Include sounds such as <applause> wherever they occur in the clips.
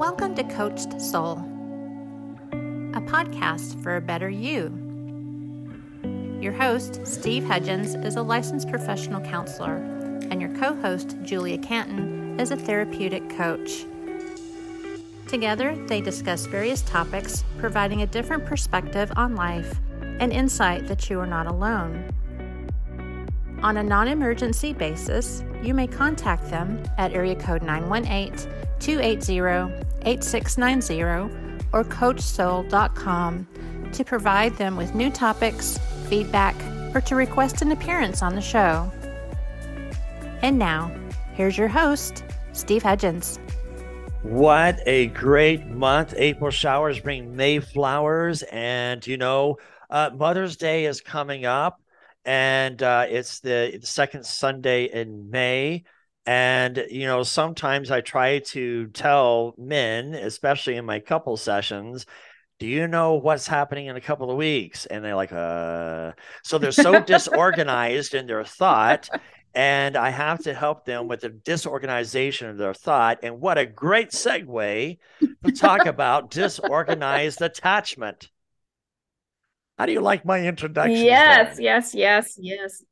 Welcome to Coach Soul, a podcast for a better you. Your host, Steve Hudgens, is a licensed professional counselor, and your co host, Julia Canton, is a therapeutic coach. Together, they discuss various topics, providing a different perspective on life and insight that you are not alone. On a non emergency basis, you may contact them at area code 918 280 8690 or coachsoul.com to provide them with new topics, feedback, or to request an appearance on the show. And now, here's your host, Steve Hudgens. What a great month. April showers bring May flowers. And, you know, uh, Mother's Day is coming up, and uh, it's the second Sunday in May. And, you know, sometimes I try to tell men, especially in my couple sessions, do you know what's happening in a couple of weeks? And they're like, uh, so they're so disorganized in their thought. And I have to help them with the disorganization of their thought. And what a great segue to talk <laughs> about disorganized attachment. How do you like my introduction? Yes, yes, yes, yes.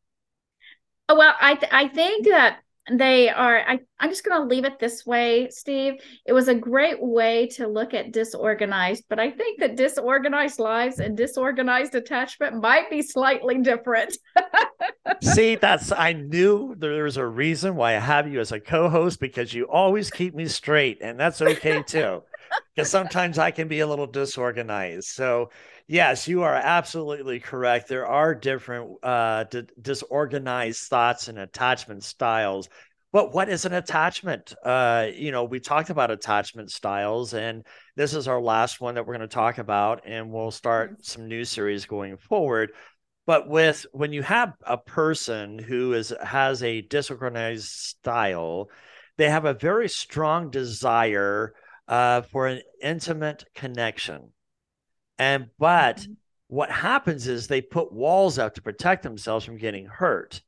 Oh, well, I th- I think that they are I, i'm just going to leave it this way steve. It was a great way to look at disorganized but i think that disorganized lives and disorganized attachment might be slightly different. <laughs> See that's i knew there was a reason why i have you as a co-host because you always keep me straight and that's okay too because sometimes i can be a little disorganized. So yes you are absolutely correct. There are different uh, d- disorganized thoughts and attachment styles but what is an attachment? Uh, you know we talked about attachment styles and this is our last one that we're going to talk about and we'll start mm-hmm. some new series going forward. But with when you have a person who is has a disorganized style they have a very strong desire uh, for an intimate connection and but mm-hmm. what happens is they put walls up to protect themselves from getting hurt.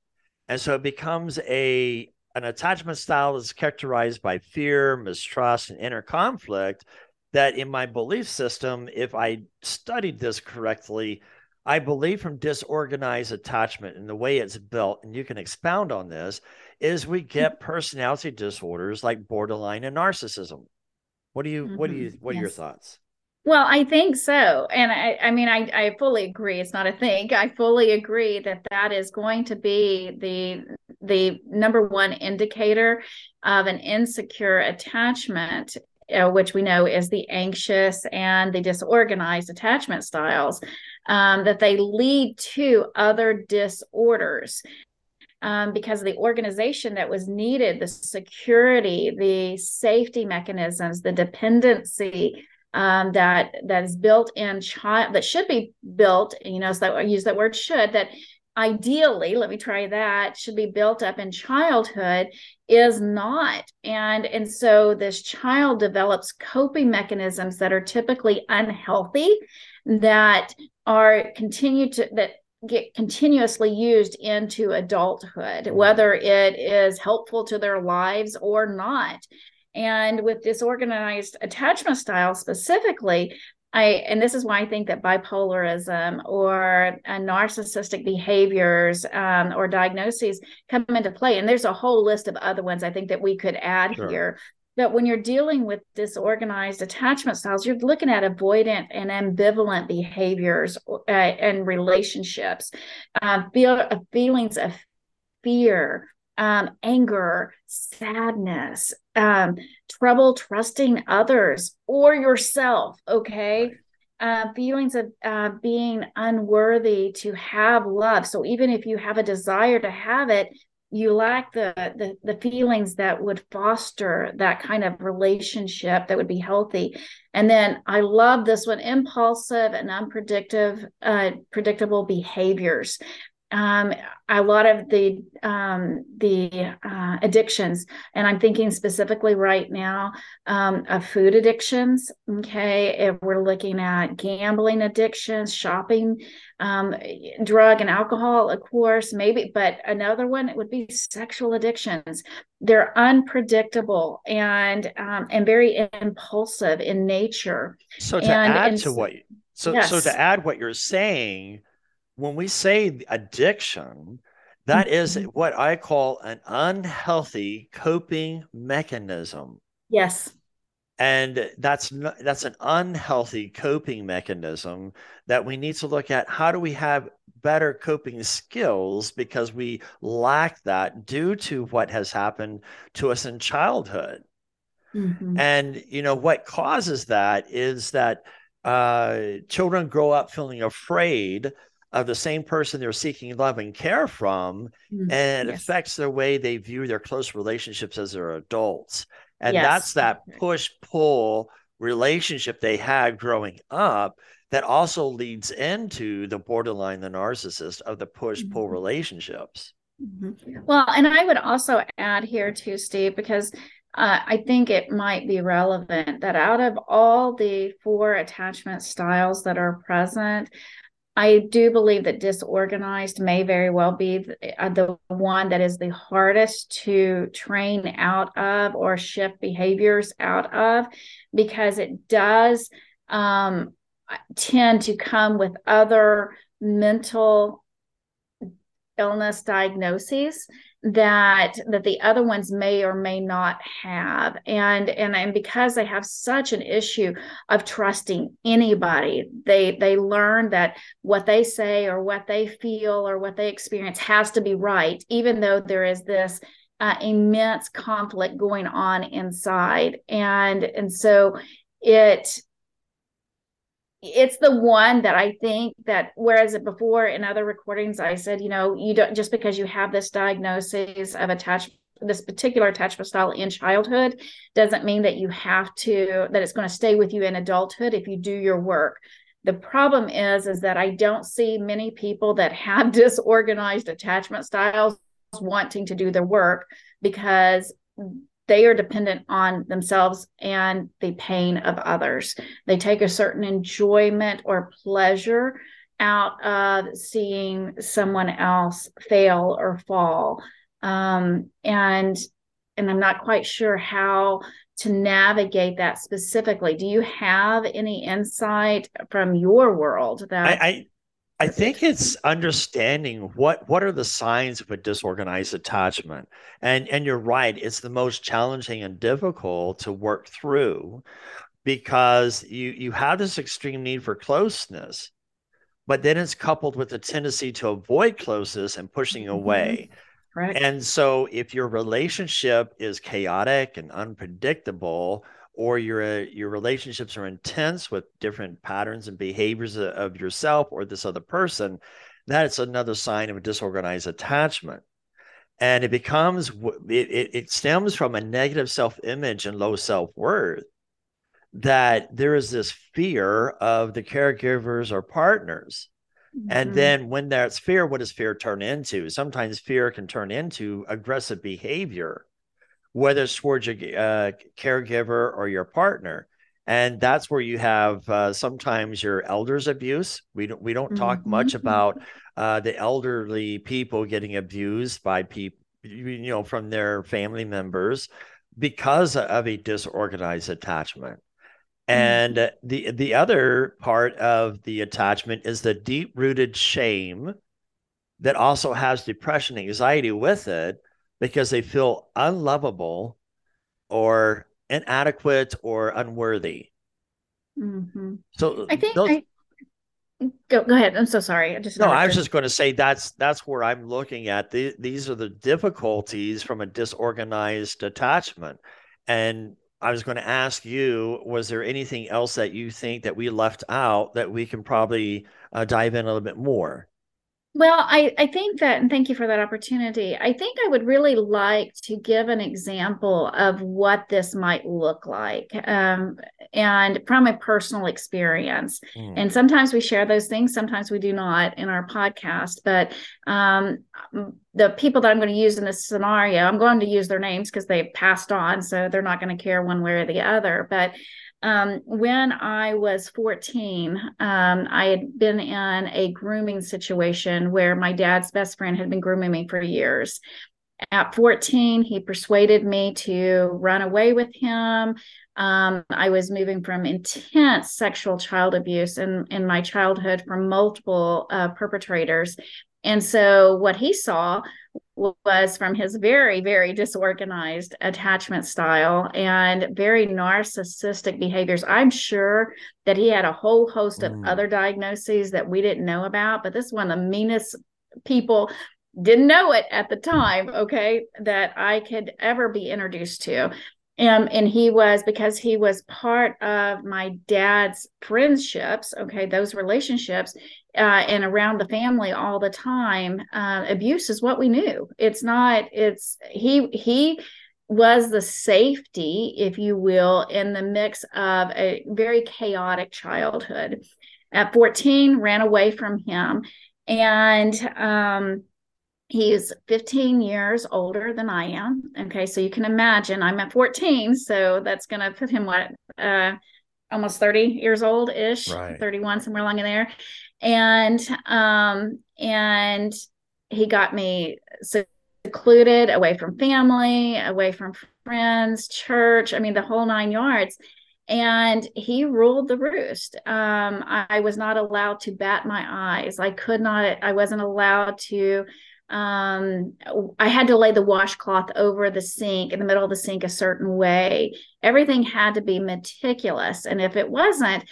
And so it becomes a an attachment style that's characterized by fear, mistrust, and inner conflict. That in my belief system, if I studied this correctly, I believe from disorganized attachment and the way it's built, and you can expound on this, is we get mm-hmm. personality disorders like borderline and narcissism. What do you mm-hmm. what do you what yes. are your thoughts? Well, I think so. And I, I mean, I, I fully agree. It's not a think. I fully agree that that is going to be the, the number one indicator of an insecure attachment, uh, which we know is the anxious and the disorganized attachment styles, um, that they lead to other disorders. Um, because the organization that was needed, the security, the safety mechanisms, the dependency, um, that that is built in child that should be built you know so that I use that word should that ideally let me try that should be built up in childhood is not. And and so this child develops coping mechanisms that are typically unhealthy that are continue to that get continuously used into adulthood whether it is helpful to their lives or not and with disorganized attachment style specifically, I and this is why I think that bipolarism or narcissistic behaviors um, or diagnoses come into play. And there's a whole list of other ones I think that we could add sure. here. But when you're dealing with disorganized attachment styles, you're looking at avoidant and ambivalent behaviors uh, and relationships, uh, feel, uh, feelings of fear, um, anger, sadness, um, trouble trusting others or yourself. Okay. Uh, feelings of uh, being unworthy to have love. So even if you have a desire to have it, you lack the, the the feelings that would foster that kind of relationship that would be healthy. And then I love this one: impulsive and unpredictable, uh, predictable behaviors um, a lot of the um, the uh, addictions, and I'm thinking specifically right now um, of food addictions. Okay, if we're looking at gambling addictions, shopping, um, drug and alcohol, of course, maybe, but another one it would be sexual addictions. They're unpredictable and um, and very impulsive in nature. So to and, add and to what so yes. so to add what you're saying when we say addiction, that mm-hmm. what I call an unhealthy coping mechanism. Yes. And that's not, that's an unhealthy coping mechanism that we need to look at. How do we have better coping skills because we lack that due to what has happened to us in childhood. Mm-hmm. And you know what causes that is that uh, children grow up feeling afraid of the same person they're seeking love and care from, mm, and it yes. affects the way they view their close relationships as their adults. And yes. that's that push pull relationship they had growing up that also leads into the borderline, the narcissist of the push pull mm-hmm. relationships. Mm-hmm. Well, and I would also add here too, Steve, because uh, I think it might be relevant that out of all the four attachment styles that are present, I do believe that disorganized may very well be the, uh, the, one that is the hardest to train out of or shift behaviors out of because it does um, tend to come with other mental illness diagnoses that that the other ones may or may not have. And and and because they have such an issue of trusting anybody they they learn that what they say or what they feel or what they experience has to be right even though there is this uh, immense conflict going on inside. And and so it it's the one that I think that whereas before in other recordings I said, you know, you don't just because you have this diagnosis of attachment this particular attachment style in childhood doesn't mean that you have to that it's going to stay with you in adulthood if you do your work. The problem is is that i don't see many people that have <laughs> disorganized attachment styles wanting to do their work because they are dependent on themselves and the pain of others. They take a certain enjoyment or pleasure out of seeing someone else fail or fall. Um, and and I'm not quite sure how to navigate that specifically. Do you have any insight from your world that I, I I think it's understanding what what are the signs of a disorganized attachment. And and you're right, it's the most challenging and difficult to work through because you you have this extreme need for closeness, but then it's coupled with a tendency to avoid closeness and pushing mm-hmm. away. Right. And so if your relationship is chaotic and unpredictable, or your uh, your relationships are intense with different patterns and behaviors of yourself or this other person that's another sign of a disorganized attachment. And it becomes it, it stems from a negative self-image and low self-worth that there is this fear of the caregivers or partners. Mm-hmm. and then when that's fear what does fear turn into? Sometimes fear can turn into aggressive behavior whether it's towards your uh, caregiver or your partner. And that's where you have uh, sometimes your elders abuse. We don't we don't talk mm-hmm. much about uh, the elderly people getting abused by people, you know, from their family members because of a disorganized attachment. Mm-hmm. And the the other part of the attachment is the deep rooted shame that also has depression, anxiety with it, because they feel unlovable or inadequate or unworthy. Mm-hmm. So I think those, I, go go ahead. I'm so sorry. I just no. I was just going to say that's that's where I'm looking at. The, these are the difficulties from a disorganized attachment, and I was going to ask you: Was there anything else that you think that we left out that we can probably uh, dive in a little bit more? Well, I, I think that, and thank you for that opportunity. I think I would really like to give an example of what this might look like um, and from a personal experience. Mm. And sometimes we share those things, sometimes we do not in our podcast. But um, the people that I'm going to use in this scenario, I'm going to use their names because they passed on. So they're not going to care one way or the other. But um, when I was 14, um, I had been in a grooming situation where my dad's best friend had been grooming me for years. At 14, he persuaded me to run away with him. Um, I was moving from intense sexual child abuse in, in my childhood from multiple uh, perpetrators. And so, what he saw was from his very, very disorganized attachment style and very narcissistic behaviors. I'm sure that he had a whole host of mm. other diagnoses that we didn't know about, but this is one of the meanest people didn't know it at the time okay that i could ever be introduced to um, and he was because he was part of my dad's friendships okay those relationships uh, and around the family all the time uh, abuse is what we knew. It's not it's he he was the safety if you will in the mix of a very chaotic childhood. At 14 ran away from him and um, he's 15 years older than i am. Okay so you can imagine i'm at 14 so that's going to put him what uh, almost 30 years old ish right. 31 somewhere along in there and um and he got me secluded away from family away from friends church i mean the whole nine yards. And he ruled the roost. Um I, was not allowed to bat my eyes. I could not i wasn't allowed to um, I had to lay the washcloth over the sink in the middle of the sink a certain way. Everything had to be meticulous. And if it wasn't,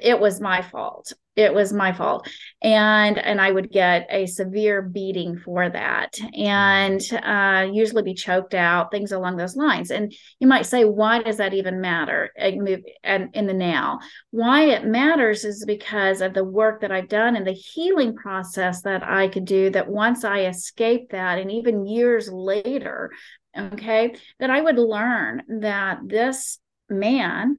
it was my fault. It was my fault. And and i would get a severe beating for that and uh, usually be choked out things along those lines. And you might say why does that even matter? And in the now why it matters is because of the work that i've done and the healing process that i could do that once i escaped that and even years later okay that i would learn that this man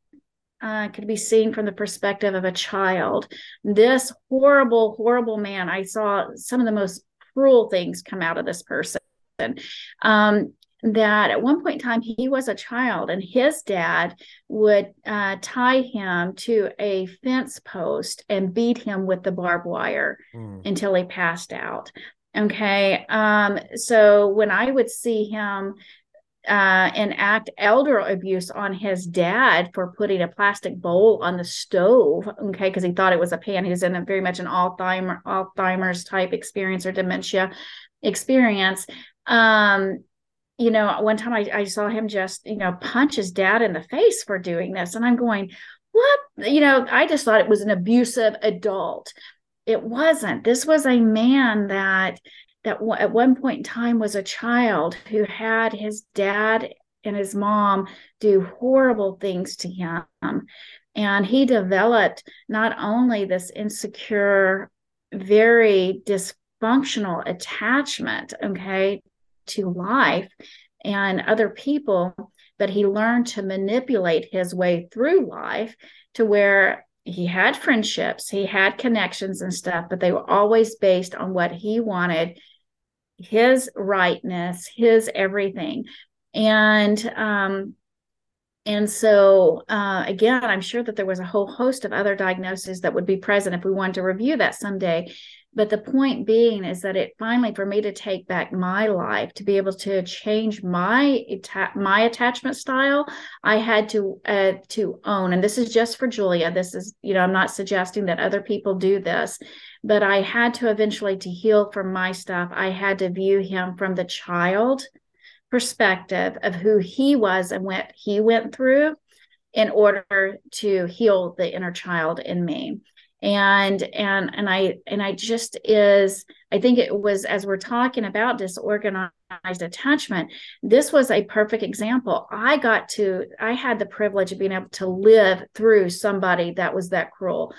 uh, could be seen from the perspective of a child. This horrible, horrible man, I saw some of the most cruel things come out of this person. Um, that at one point in time he was a child and his dad would uh, tie him to a fence post and beat him with the barbed wire mm. until he passed out okay um, so when i would see him uh, enact elder abuse on his dad for putting a plastic bowl on the stove. Okay, because he thought it was a pan. He was in a very much an Alzheimer, Alzheimer's type experience or dementia experience. Um, you know, one time I, I saw him just, you know, punch his dad in the face for doing this. And I'm going, what? You know, I just thought it was an abusive adult. It wasn't. This was a man that that at one point in time was a child who had his dad and his mom do horrible things to him. And he developed not only this insecure, very dysfunctional attachment, okay, to life and other people, but he learned to manipulate his way through life to where he had friendships, he had connections and stuff, but they were always based on what he wanted his rightness, his everything. And um, and so uh, again, I'm sure that there was a whole host of other diagnoses that would be present if we wanted to review that someday. But the point being is that it finally, for me to take back my life, to be able to change my my attachment style, I had to uh, to own. And this is just for Julia. This is, you know, I'm not suggesting that other people do this, but I had to eventually to heal from my stuff. I had to view him from the child perspective of who he was and what he went through in order to heal the inner child in me and and and i and i just is i think it was as we're talking about disorganized attachment this was a perfect example. I got to i had the privilege of being able to live through somebody that was that cruel.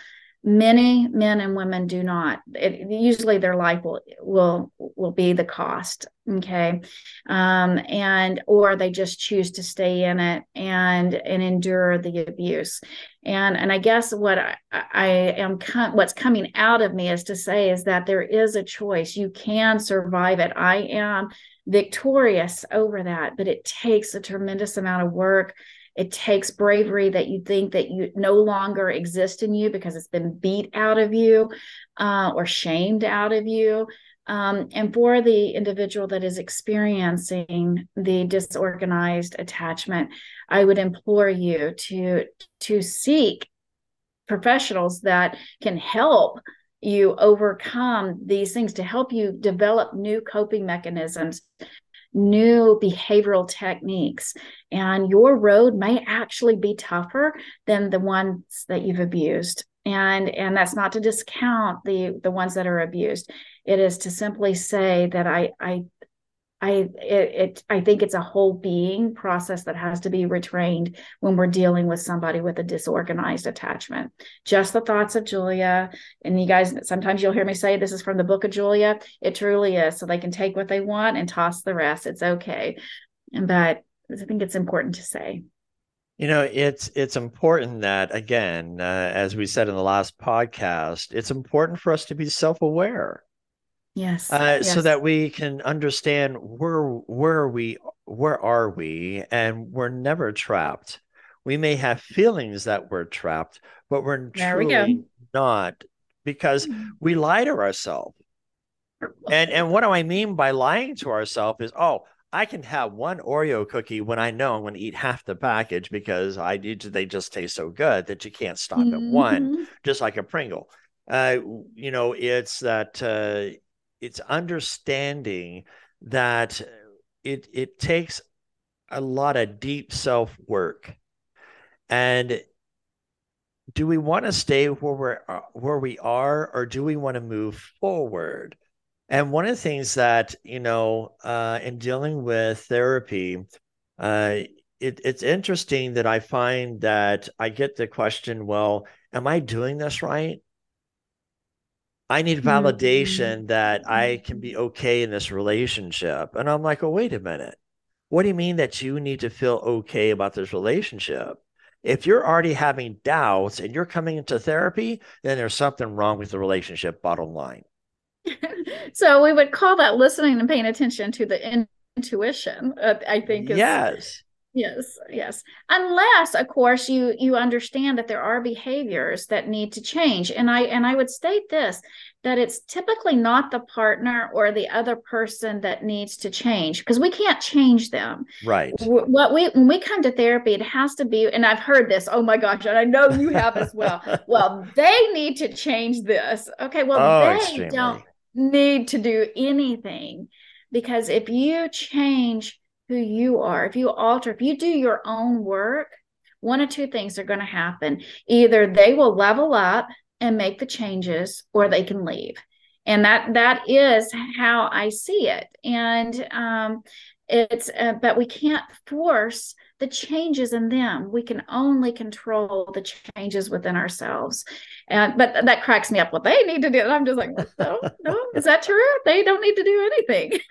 Many men and women do not. It, usually their life will will will be the cost okay? Um, and or they just choose to stay in it and and endure the abuse. And and i guess what i, I am com- what's coming out of me is to say is that there is a choice. You can survive it. I am victorious over that but it takes a tremendous amount of work. It takes bravery that you think that you no longer exist in you because it's been beat out of you uh, or shamed out of you. Um, and for the individual that is experiencing the disorganized attachment, I would implore you to to seek professionals that can help you overcome these things to help you develop new coping mechanisms new behavioral techniques and your road may actually be tougher than the ones that you've abused and and that's not to discount the the ones that are abused it is to simply say that i i I it, it, I think it's a whole being process that has to be retrained when we're dealing with somebody with a disorganized attachment. Just the thoughts of Julia, and you guys sometimes you'll hear me say this is from the book of Julia. It truly is, so they can take what they want and toss the rest. It's okay, but I think it's important to say. You know, it's it's important that again, uh, as we said in the last podcast, it's important for us to be self-aware Yes, uh, yes. so that we can understand where where are we where are we and we're never trapped we may have feelings that we're trapped but we're There truly go. not because Mm-hmm. we lie to ourselves and and what do i mean by lying to ourselves is oh i can have one oreo cookie when i know i'm going to eat half the package because i they just taste so good that you can't stop at one Mhm. just like a pringle. Uh you know it's that uh it's understanding that it it takes a lot of deep self work and do we want to stay where we're where we are or do we want to move forward and one of the things that you know uh, in dealing with therapy uh, it, it's interesting that i find that i get the question well am i doing this right I need Mm-hmm. validation that I can be okay in this relationship. And I'm like, oh, wait a minute. What do you mean that you need to feel okay about this relationship? If you're already having doubts and you're coming into therapy, then there's something wrong with the relationship, bottom line. <laughs> so we would call that listening and paying attention to the in- intuition. Uh, I think is Yes. Yes, yes. Unless, of course, you you understand that there are behaviors that need to change. And I and I would state this that it's typically not the partner or the other person that needs to change because we can't change them. Right. What we when we come to therapy, it has to be, and I've heard this. Oh my gosh, and I know you have as well. <laughs> well, they need to change this. Okay, well, oh, they extremely. don't need to do anything because if you change who you are, if you alter, if you do your own work, one of two things are going to happen. Either they will level up and make the changes or they can leave. And that that is how I see it. And um it's uh, but we can't force the changes in them. We can only control the changes within ourselves. And but that cracks me up. What they need to do. And I'm just like, no, no, is that true? They don't need to do anything. <laughs>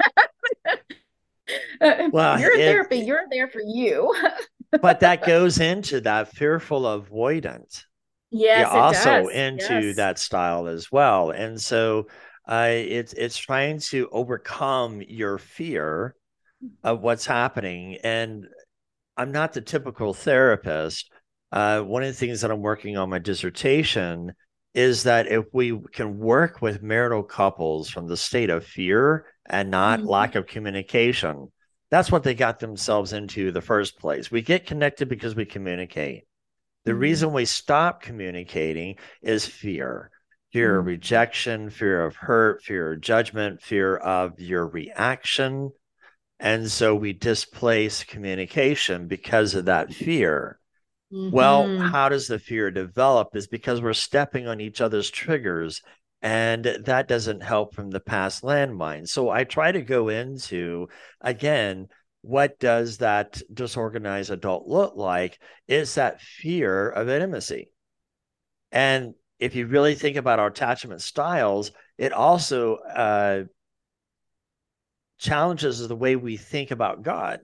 Uh, <laughs> Well, you're in it- therapy. You're there for you. <laughs> but that goes into that fearful avoidance. yes, yeah, also does. into Yes. that style as well. And so uh, it's it's trying to overcome your fear of what's happening. And I'm not the typical therapist. Uh, one of the things that I'm working on my dissertation is that if we can work with marital couples from the state of fear and not Mhm. lack of communication, that's what they got themselves into the first place. We get connected because we communicate. The Mhm. reason we stop communicating is fear fear of Mhm. rejection, fear of hurt, fear of judgment, fear of your reaction. And so we displace communication because of that fear. Well, Mhm. how does the fear develop? Is because we're stepping on each other's triggers, and that doesn't help from the past landmine. So I try to go into again, what does that disorganized adult look like? Is that fear of intimacy. And if you really think about our attachment styles, it also uh, challenges is the way we think about God.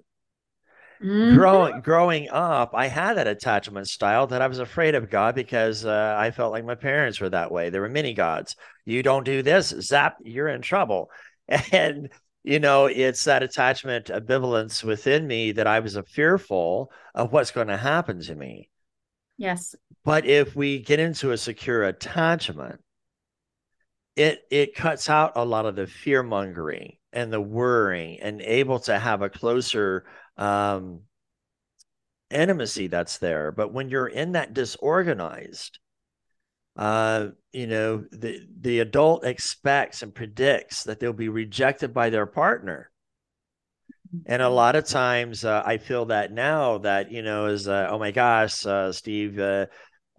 Mm-hmm. Growing growing up, I had that attachment style that I was afraid of God because uh, I felt like my parents were that way. There were many gods. You don't do this, zap, you're in trouble. <laughs> And you know, it's that attachment ambivalence within me that I was fearful of what's going to happen to me. Yes. But if we get into a secure attachment, it it cuts out a lot of the fear mongering and the worrying and able to have a closer um, intimacy that's there. But when you're in that disorganized, uh, you know, the the adult expects and predicts that they'll be rejected by their partner. And a mm-hmm. lot of times, uh, I feel that now that you know is uh, oh my gosh, uh, Steve, uh,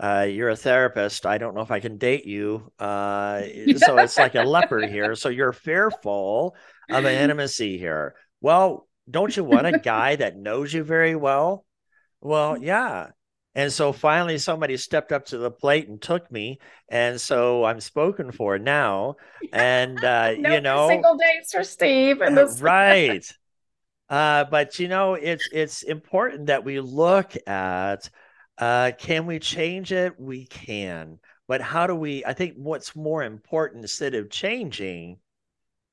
uh, you're a therapist. I don't know if I can date you. Uh, <laughs> so it's like a leopard here. So you're fearful of <laughs> intimacy here. Well, don't you want a guy that knows you very well? Well, <laughs> yeah. And so finally, somebody stepped up to the plate and took me, and so I'm spoken for now. And uh, <laughs> no you know, single days for Steve, and this right. uh, but you know, it's it's important that we look at uh, can we change it? We can, but how do we? I think what's more important instead of changing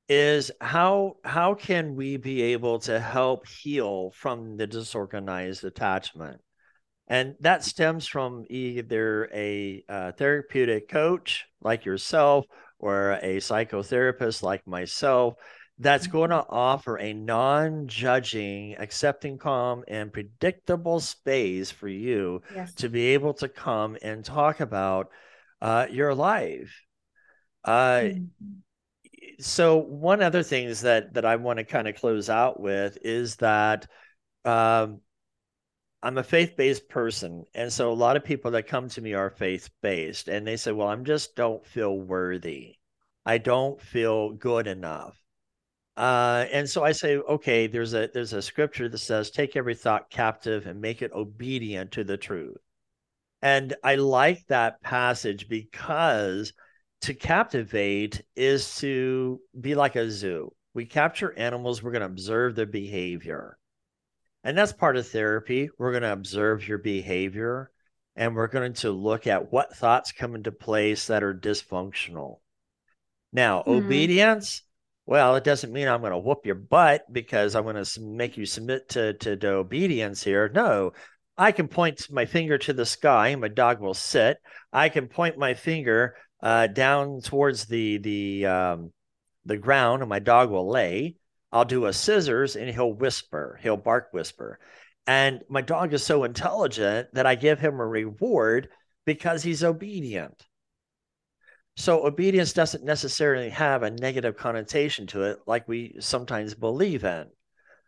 is how how can we be able to help heal from the disorganized attachment and that stems from either a uh, therapeutic coach like yourself or a psychotherapist like myself that's going to mm-hmm. offer a non judging, accepting, calm, and predictable space for you yes. to be able to come and talk about uh, your life. Uh, mm-hmm. So, one other things that that I want to kind of close out with is that um, I'm a faith based person. And so a lot of people that come to me are faith based and they say, well, I'm just don't feel worthy. I don't feel good enough. Uh, and so I say, okay, there's a there's a scripture that says, take every thought captive and make it obedient to the truth. And I like that passage because to captivate is to be like a zoo. We capture animals, we're going to observe their behavior. And that's part of therapy. We're going to observe your behavior and we're going to look at what thoughts come into place that are dysfunctional. Now, mm-hmm. obedience, well, it doesn't mean I'm going to whoop your butt because I'm going to make you submit to, to, to obedience here. No, I can point my finger to the sky and my dog will sit. I can point my finger uh, down towards the the um, the ground and my dog will lay. I'll do a scissors and he'll whisper, he'll bark whisper. And my dog is so intelligent that I give him a reward because he's obedient. So obedience doesn't necessarily have a negative connotation to it like we sometimes believe in.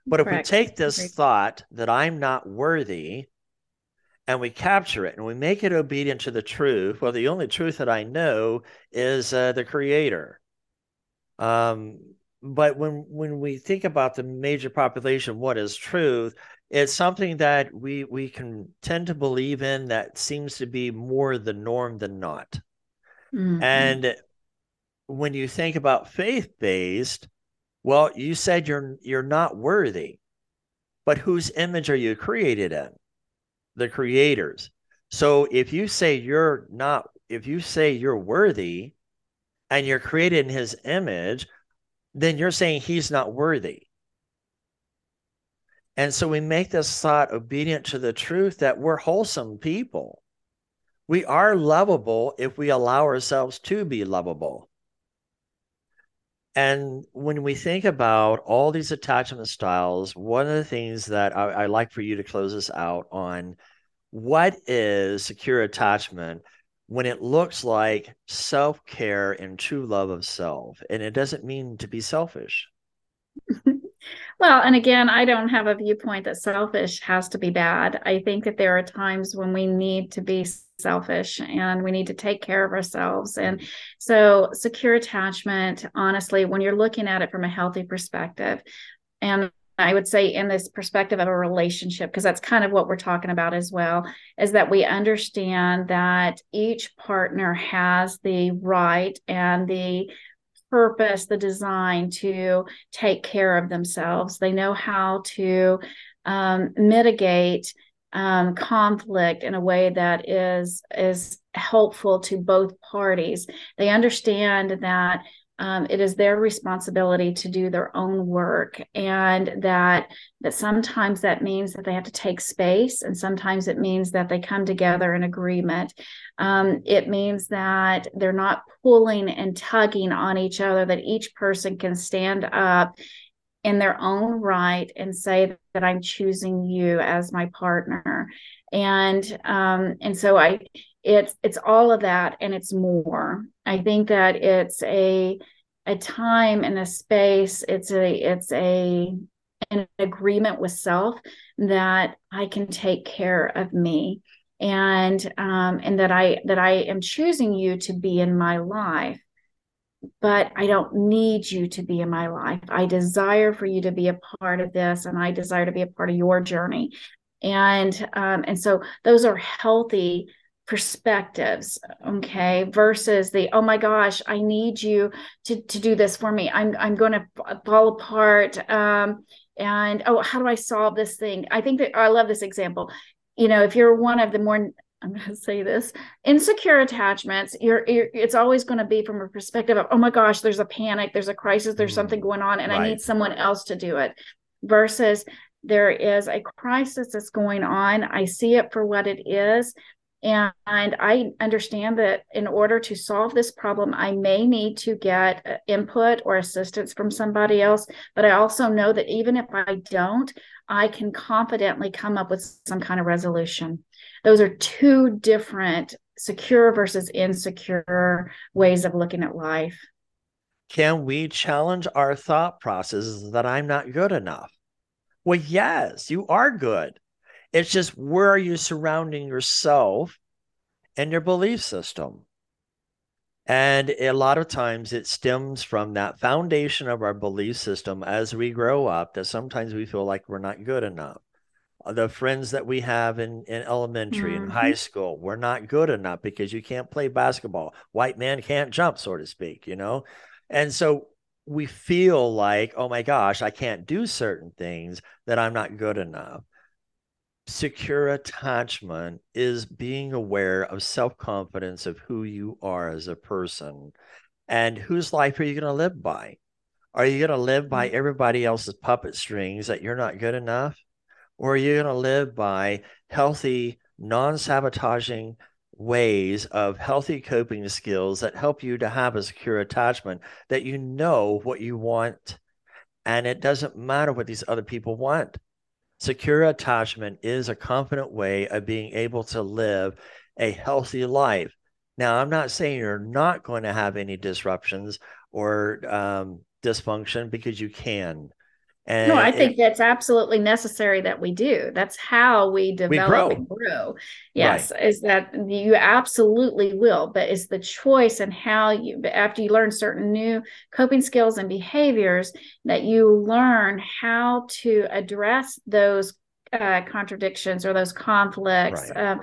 But Correct. if we take this thought that I'm not worthy and we capture it and we make it obedient to the truth, well, the only truth that I know is uh, the creator. Um, but when when we think about the major population what is truth? It's something that we we can tend to believe in that seems to be more the norm than not. Mm-hmm. and when you think about faith based well you said you're you're not worthy. But whose image are you created in the creators so if you say you're not if you say you're worthy and you're created in his image then you're saying he's not worthy. And so we make this thought obedient to the truth that we're wholesome people. We are lovable if we allow ourselves to be lovable. And when we think about all these attachment styles, one of the things that I, I like for you to close us out on what is secure attachment when it looks like self care and true love of self. And it doesn't mean to be selfish. <laughs> well, and again, I don't have a viewpoint that selfish has to be bad. I think that there are times when we need to be selfish and we need to take care of ourselves. And so, secure attachment, honestly, when you're looking at it from a healthy perspective, and I would say in this perspective of a relationship, because that's kind of what we're talking about as well, is that we understand that each partner has the right and the purpose, the design to take care of themselves. They know how to um, mitigate um, conflict in a way that is is helpful to both parties. They understand that um, it is their responsibility to do their own work and that that sometimes that means that they have to take space and sometimes it means that they come together in agreement. Um, it means that they're not pulling and tugging on each other that each person can stand up in their own right and say that i'm choosing you as my partner and um, and so i it's it's all of that and it's more. I think that it's a a time and a space it's a it's a an agreement with self that i can take care of me. And um and that i that i am choosing you to be in my life but i don't need you to be in my life. I desire for you to be a part of this and i desire to be a part of your journey and um and so those are healthy perspectives okay versus the oh my gosh i need you to to do this for me. I'm i'm going to fall apart um and oh how do i solve this thing? I think that i love this example. You know if you're one of the more i'm going <laughs> to say this insecure attachments you're, you're it's always going to be from a perspective of oh my gosh there's a panic there's a crisis there's something mm, going on and right. i need someone else to do it versus there is a crisis that's going on i see it for what it is and, I understand that in order to solve this problem, I may need to get uh, input or assistance from somebody else. But I also know that even if I don't, I can confidently come up with some kind of resolution. Those are two different secure versus insecure ways of looking at life. Can we challenge our thought processes that I'm not good enough? Well, yes, you are good. It's just where are you surrounding yourself and your belief system? And a lot of times it stems from that foundation of our belief system as we grow up that sometimes we feel like we're not good enough. Uh, the friends that we have in, in elementary mm-hmm. and high school, we're not good enough because you can't play basketball. White man can't jump, so to speak, you know? And so we feel like, oh my gosh, I can't do certain things that I'm not good enough secure attachment is being aware of self confidence of who you are as a person and whose life are you going to live by? Are you going to live by mm. everybody else's puppet strings that you're not good enough? Or are you going to live by healthy, non sabotaging ways of healthy coping skills that help you to have a secure attachment that you know what you want? And it doesn't matter what these other people want Secure attachment is a confident way of being able to live a healthy life. Now, I'm not saying you're not going to have any disruptions or um, dysfunction because you can. And no, I think it, that's absolutely necessary that we do. That's how we develop we grow. and grow. Yes, right. is that you absolutely will, but it's the choice and how you after you learn certain new coping skills and behaviors that you learn how to address those uh, contradictions or those conflicts right. um,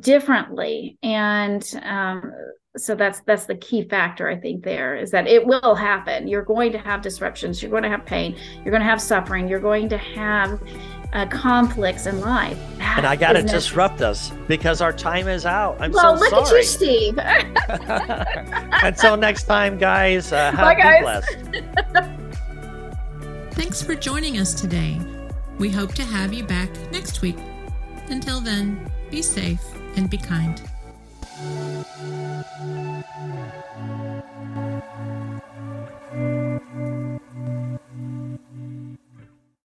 differently and um, so that's that's the key factor i think there is that it will happen. You're going to have disruptions you're going to have pain you're going to have suffering you're going to have uh, conflicts in life. That and i got to disrupt us because our time is out. I'm well, so look sorry at you steve. <laughs> Until next time guys uh, have Bye, guys. blessed thanks for joining us today. We hope to have you back next week. Until then be safe and be kind Thank you.